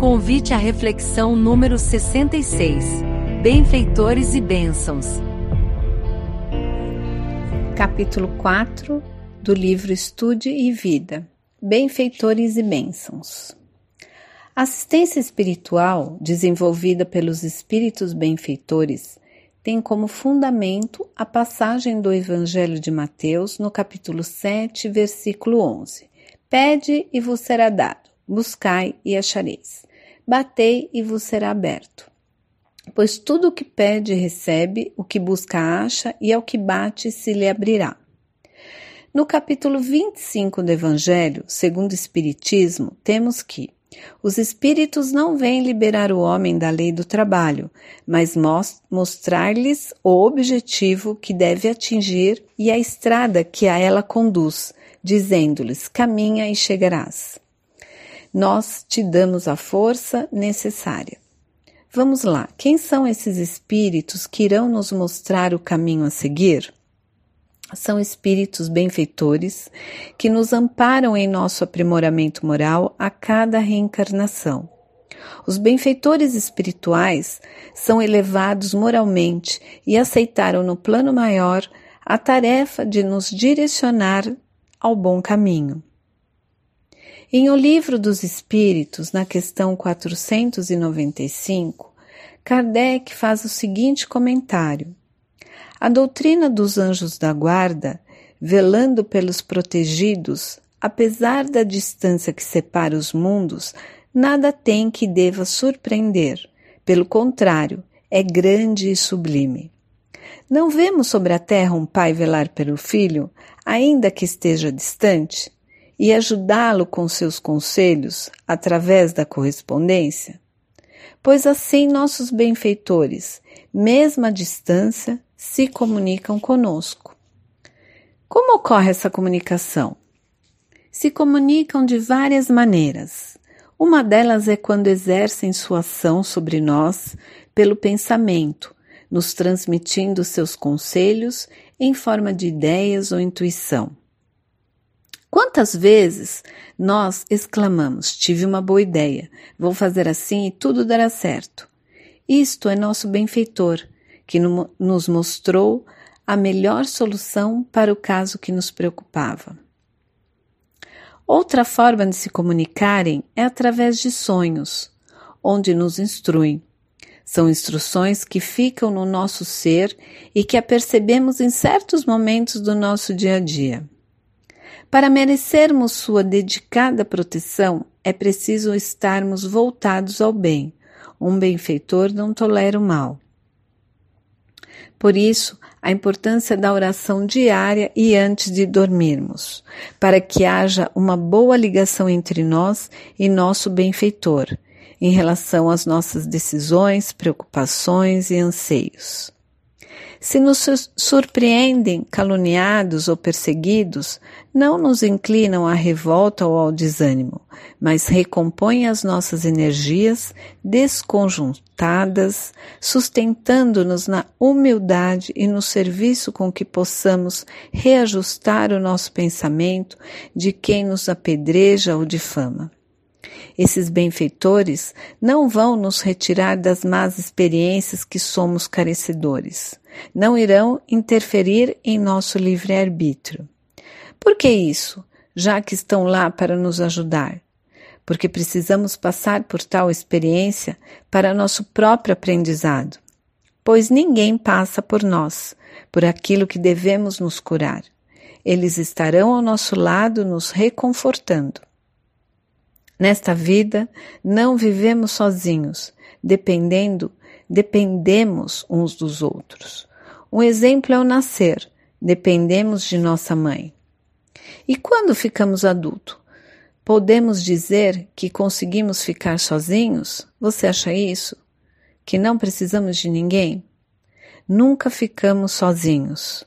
Convite à reflexão número 66. Benfeitores e bênçãos. Capítulo 4 do livro Estude e Vida. Benfeitores e bênçãos. Assistência espiritual, desenvolvida pelos espíritos benfeitores, tem como fundamento a passagem do Evangelho de Mateus, no capítulo 7, versículo 11. Pede e vos será dado, buscai e achareis, batei e vos será aberto. Pois tudo o que pede recebe, o que busca acha, e ao que bate se lhe abrirá. No capítulo 25 do Evangelho, segundo o Espiritismo, temos que os espíritos não vêm liberar o homem da lei do trabalho, mas mostrar-lhes o objetivo que deve atingir e a estrada que a ela conduz, dizendo-lhes: caminha e chegarás. Nós te damos a força necessária. Vamos lá, quem são esses espíritos que irão nos mostrar o caminho a seguir? são espíritos benfeitores que nos amparam em nosso aprimoramento moral a cada reencarnação. Os benfeitores espirituais são elevados moralmente e aceitaram no plano maior a tarefa de nos direcionar ao bom caminho. Em O Livro dos Espíritos, na questão 495, Kardec faz o seguinte comentário: a doutrina dos anjos da guarda, velando pelos protegidos, apesar da distância que separa os mundos, nada tem que deva surpreender. Pelo contrário, é grande e sublime. Não vemos sobre a terra um pai velar pelo filho, ainda que esteja distante, e ajudá-lo com seus conselhos através da correspondência? Pois assim nossos benfeitores, mesmo à distância, se comunicam conosco. Como ocorre essa comunicação? Se comunicam de várias maneiras. Uma delas é quando exercem sua ação sobre nós pelo pensamento, nos transmitindo seus conselhos em forma de ideias ou intuição. Quantas vezes nós exclamamos: Tive uma boa ideia, vou fazer assim e tudo dará certo. Isto é nosso benfeitor, que nos mostrou a melhor solução para o caso que nos preocupava. Outra forma de se comunicarem é através de sonhos, onde nos instruem. São instruções que ficam no nosso ser e que apercebemos em certos momentos do nosso dia a dia. Para merecermos sua dedicada proteção, é preciso estarmos voltados ao bem. Um benfeitor não tolera o mal. Por isso, a importância da oração diária e antes de dormirmos, para que haja uma boa ligação entre nós e nosso benfeitor, em relação às nossas decisões, preocupações e anseios. Se nos surpreendem caluniados ou perseguidos, não nos inclinam à revolta ou ao desânimo, mas recompõem as nossas energias desconjuntadas, sustentando-nos na humildade e no serviço com que possamos reajustar o nosso pensamento de quem nos apedreja ou difama. Esses benfeitores não vão nos retirar das más experiências que somos carecedores. Não irão interferir em nosso livre-arbítrio. Por que isso? Já que estão lá para nos ajudar. Porque precisamos passar por tal experiência para nosso próprio aprendizado. Pois ninguém passa por nós, por aquilo que devemos nos curar. Eles estarão ao nosso lado nos reconfortando. Nesta vida, não vivemos sozinhos, dependendo, dependemos uns dos outros. Um exemplo é o nascer, dependemos de nossa mãe. E quando ficamos adultos, podemos dizer que conseguimos ficar sozinhos? Você acha isso? Que não precisamos de ninguém? Nunca ficamos sozinhos,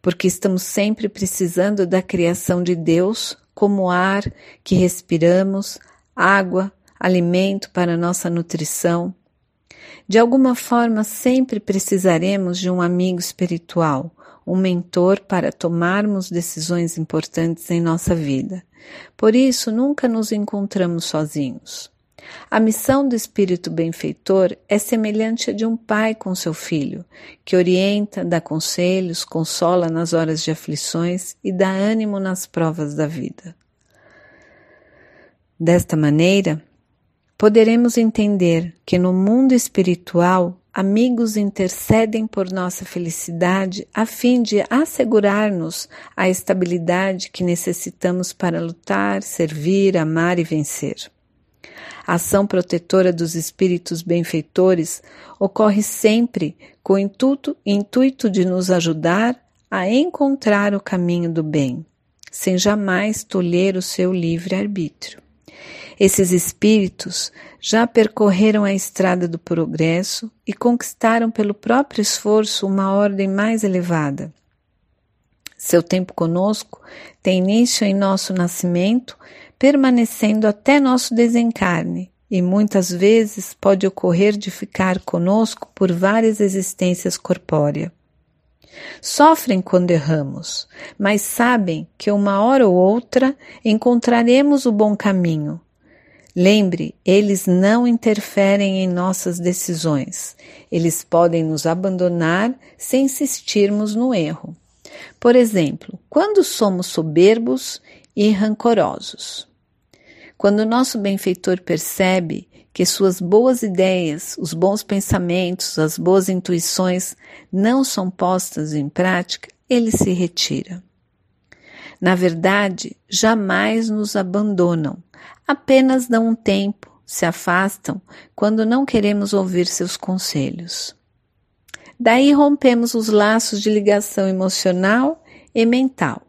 porque estamos sempre precisando da criação de Deus como ar que respiramos, água, alimento para nossa nutrição. De alguma forma, sempre precisaremos de um amigo espiritual, um mentor para tomarmos decisões importantes em nossa vida. Por isso, nunca nos encontramos sozinhos. A missão do espírito benfeitor é semelhante à de um pai com seu filho, que orienta, dá conselhos, consola nas horas de aflições e dá ânimo nas provas da vida. Desta maneira, poderemos entender que no mundo espiritual amigos intercedem por nossa felicidade a fim de assegurar-nos a estabilidade que necessitamos para lutar, servir, amar e vencer. A ação protetora dos espíritos benfeitores ocorre sempre com o intuito, intuito de nos ajudar a encontrar o caminho do bem, sem jamais tolher o seu livre-arbítrio. Esses espíritos já percorreram a estrada do progresso e conquistaram pelo próprio esforço uma ordem mais elevada. Seu tempo conosco tem início em nosso nascimento, permanecendo até nosso desencarne, e muitas vezes pode ocorrer de ficar conosco por várias existências corpóreas. Sofrem quando erramos, mas sabem que uma hora ou outra encontraremos o bom caminho Lembre, eles não interferem em nossas decisões. Eles podem nos abandonar sem insistirmos no erro. Por exemplo, quando somos soberbos e rancorosos. Quando nosso benfeitor percebe que suas boas ideias, os bons pensamentos, as boas intuições não são postas em prática, ele se retira. Na verdade, jamais nos abandonam, apenas dão um tempo, se afastam quando não queremos ouvir seus conselhos. Daí rompemos os laços de ligação emocional e mental.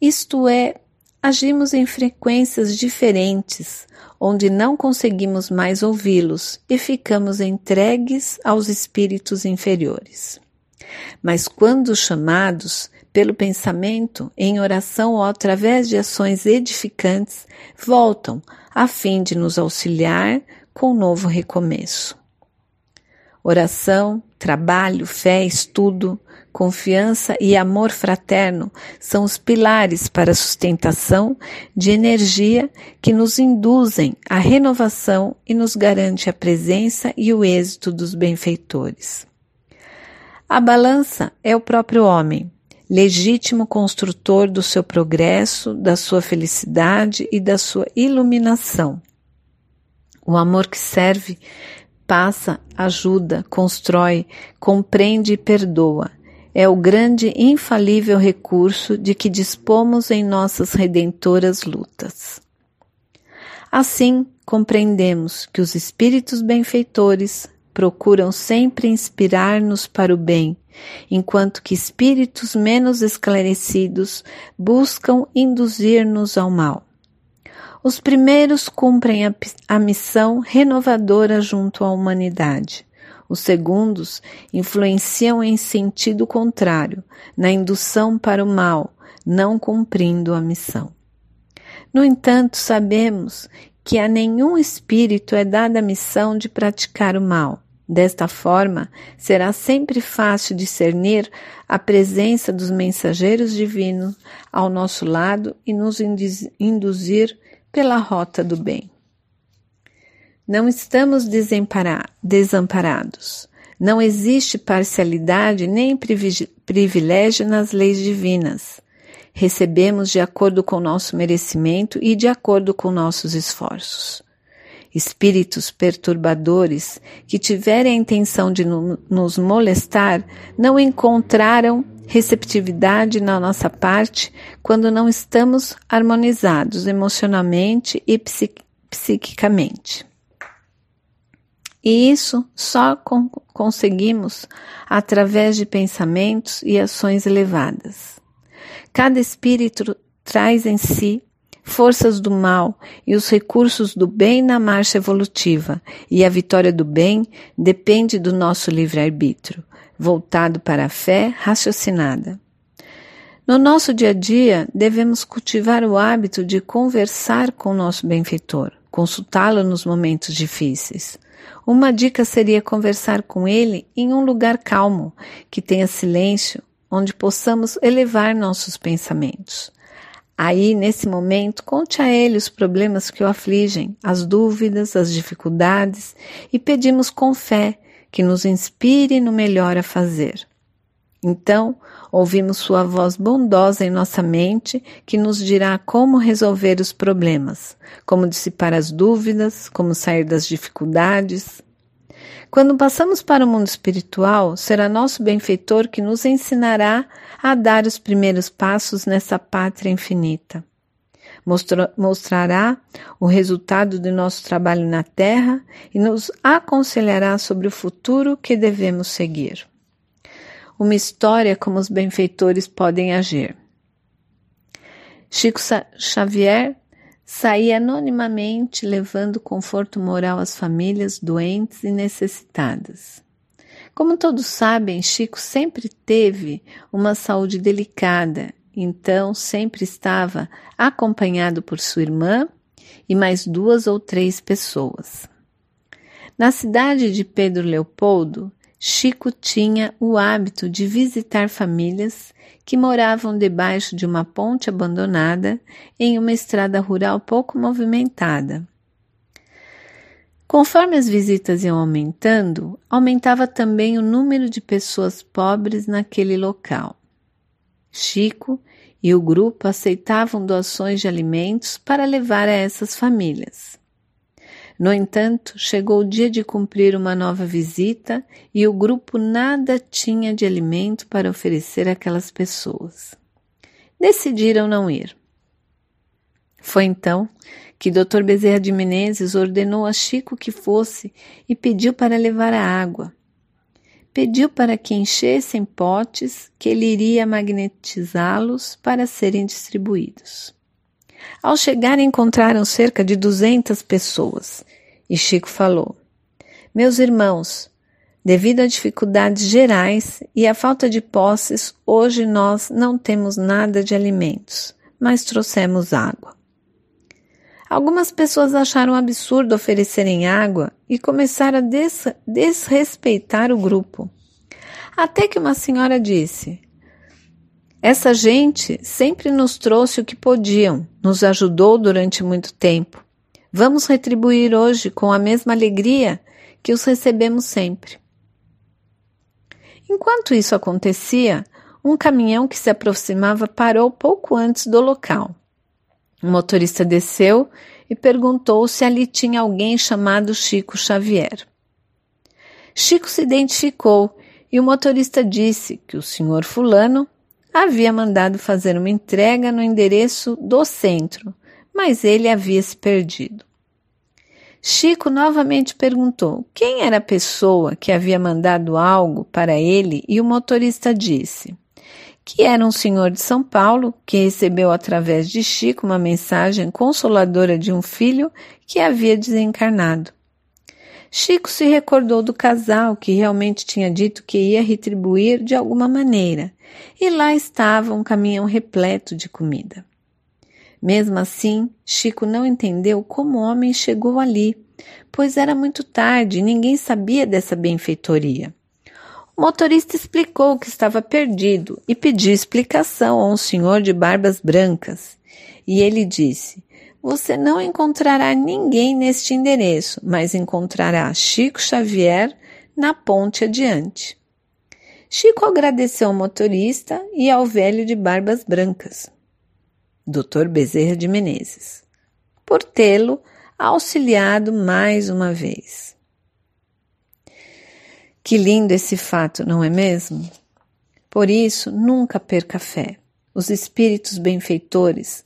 Isto é, agimos em frequências diferentes, onde não conseguimos mais ouvi-los e ficamos entregues aos espíritos inferiores. Mas quando chamados, pelo pensamento, em oração ou através de ações edificantes, voltam a fim de nos auxiliar com um novo recomeço. Oração, trabalho, fé, estudo, confiança e amor fraterno são os pilares para a sustentação de energia que nos induzem à renovação e nos garante a presença e o êxito dos benfeitores. A balança é o próprio homem, legítimo construtor do seu progresso, da sua felicidade e da sua iluminação. O amor que serve passa, ajuda, constrói, compreende e perdoa. É o grande infalível recurso de que dispomos em nossas redentoras lutas. Assim, compreendemos que os espíritos benfeitores procuram sempre inspirar-nos para o bem, enquanto que espíritos menos esclarecidos buscam induzir-nos ao mal. Os primeiros cumprem a, a, missão renovadora junto à humanidade. Os segundos influenciam em sentido contrário, na indução para o mal, não cumprindo a missão. No entanto, sabemos que a nenhum espírito é dada a missão de praticar o mal, Desta forma, será sempre fácil discernir a presença dos mensageiros divinos ao nosso lado e nos induzir pela rota do bem. Não estamos desamparados. Não existe parcialidade nem privilégio nas leis divinas. Recebemos de acordo com nosso merecimento e de acordo com nossos esforços espíritos perturbadores que tiverem a intenção de nos molestar não encontraram receptividade na nossa parte quando não estamos harmonizados emocionalmente e psiquicamente. E isso só con conseguimos através de pensamentos e ações elevadas. Cada espírito traz em si forças do mal e os recursos do bem na marcha evolutiva, e a vitória do bem depende do nosso livre-arbítrio, voltado para a fé raciocinada. No nosso dia a dia, devemos cultivar o hábito de conversar com o nosso benfeitor, consultá-lo nos momentos difíceis. Uma dica seria conversar com ele em um lugar calmo, que tenha silêncio, onde possamos elevar nossos pensamentos. Aí, nesse momento, conte a ele os problemas que o afligem, as dúvidas, as dificuldades e pedimos com fé que nos inspire no melhor a fazer. Então, ouvimos Sua voz bondosa em nossa mente que nos dirá como resolver os problemas, como dissipar as dúvidas, como sair das dificuldades. Quando passamos para o mundo espiritual, será nosso benfeitor que nos ensinará a dar os primeiros passos nessa pátria infinita. Mostra, mostrará o resultado do nosso trabalho na Terra e nos aconselhará sobre o futuro que devemos seguir uma história como os benfeitores podem agir. Chico Xavier saía anonimamente levando conforto moral às famílias doentes e necessitadas. Como todos sabem, Chico sempre teve uma saúde delicada, então sempre estava acompanhado por sua irmã e mais duas ou três pessoas. Na cidade de Pedro Leopoldo, Chico tinha o hábito de visitar famílias que moravam debaixo de uma ponte abandonada em uma estrada rural pouco movimentada. Conforme as visitas iam aumentando, aumentava também o número de pessoas pobres naquele local. Chico e o grupo aceitavam doações de alimentos para levar a essas famílias. No entanto, chegou o dia de cumprir uma nova visita e o grupo nada tinha de alimento para oferecer àquelas pessoas. Decidiram não ir. Foi então que Dr. Bezerra de Menezes ordenou a Chico que fosse e pediu para levar a água. Pediu para que enchessem potes que ele iria magnetizá-los para serem distribuídos. Ao chegar, encontraram cerca de 200 pessoas e Chico falou: Meus irmãos, devido a dificuldades gerais e à falta de posses, hoje nós não temos nada de alimentos, mas trouxemos água. Algumas pessoas acharam absurdo oferecerem água e começaram a des desrespeitar o grupo. Até que uma senhora disse: essa gente sempre nos trouxe o que podiam, nos ajudou durante muito tempo. Vamos retribuir hoje com a mesma alegria que os recebemos sempre. Enquanto isso acontecia, um caminhão que se aproximava parou pouco antes do local. O motorista desceu e perguntou se ali tinha alguém chamado Chico Xavier. Chico se identificou e o motorista disse que o senhor Fulano havia mandado fazer uma entrega no endereço do centro, mas ele havia se perdido. Chico novamente perguntou quem era a pessoa que havia mandado algo para ele e o motorista disse que era um senhor de São Paulo que recebeu através de Chico uma mensagem consoladora de um filho que havia desencarnado. Chico se recordou do casal que realmente tinha dito que ia retribuir de alguma maneira, e lá estava um caminhão repleto de comida. Mesmo assim, Chico não entendeu como o homem chegou ali, pois era muito tarde e ninguém sabia dessa benfeitoria. O motorista explicou que estava perdido e pediu explicação a um senhor de barbas brancas. E ele disse: você não encontrará ninguém neste endereço, mas encontrará Chico Xavier na ponte adiante. Chico agradeceu ao motorista e ao velho de barbas brancas, Dr. Bezerra de Menezes, por tê-lo auxiliado mais uma vez. Que lindo esse fato, não é mesmo? Por isso, nunca perca fé. Os espíritos benfeitores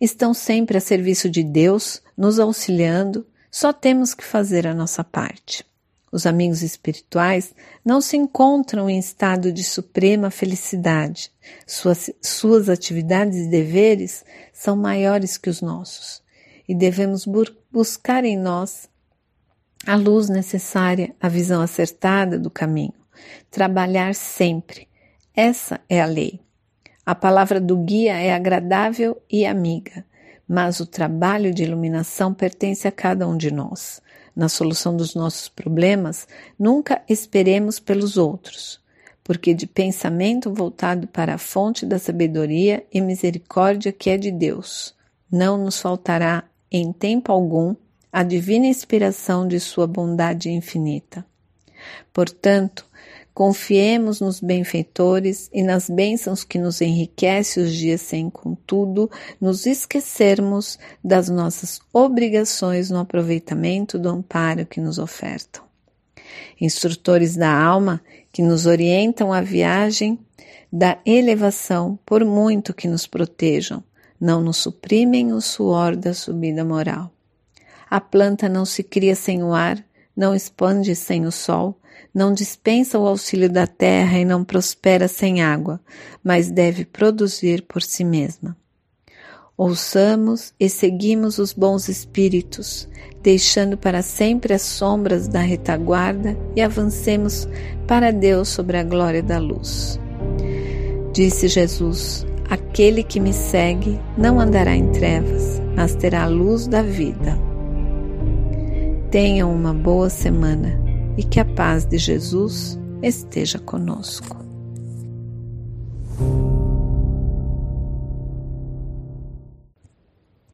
estão sempre a serviço de Deus, nos auxiliando, só temos que fazer a nossa parte. Os amigos espirituais não se encontram em estado de suprema felicidade. Suas, suas atividades e deveres são maiores que os nossos e devemos buscar em nós a luz necessária, a visão acertada do caminho. Trabalhar sempre. Essa é a lei. A palavra do guia é agradável e amiga, mas o trabalho de iluminação pertence a cada um de nós. Na solução dos nossos problemas, nunca esperemos pelos outros, porque de pensamento voltado para a fonte da sabedoria e misericórdia que é de Deus, não nos faltará em tempo algum a divina inspiração de Sua bondade infinita. Portanto, confiemos nos benfeitores e nas bênçãos que nos enriquece os dias sem, contudo, nos esquecermos das nossas obrigações no aproveitamento do amparo que nos ofertam. Instrutores da alma que nos orientam a viagem da elevação, por muito que nos protejam, não nos suprimem o suor da subida moral. A planta não se cria sem o ar, não expande sem o sol, não dispensa o auxílio da terra e não prospera sem água, mas deve produzir por si mesma. Ouçamos e seguimos os bons espíritos, deixando para sempre as sombras da retaguarda e avancemos para Deus sobre a glória da luz. Disse Jesus: Aquele que me segue não andará em trevas, mas terá a luz da vida. Tenham uma boa semana e que a paz de Jesus esteja conosco.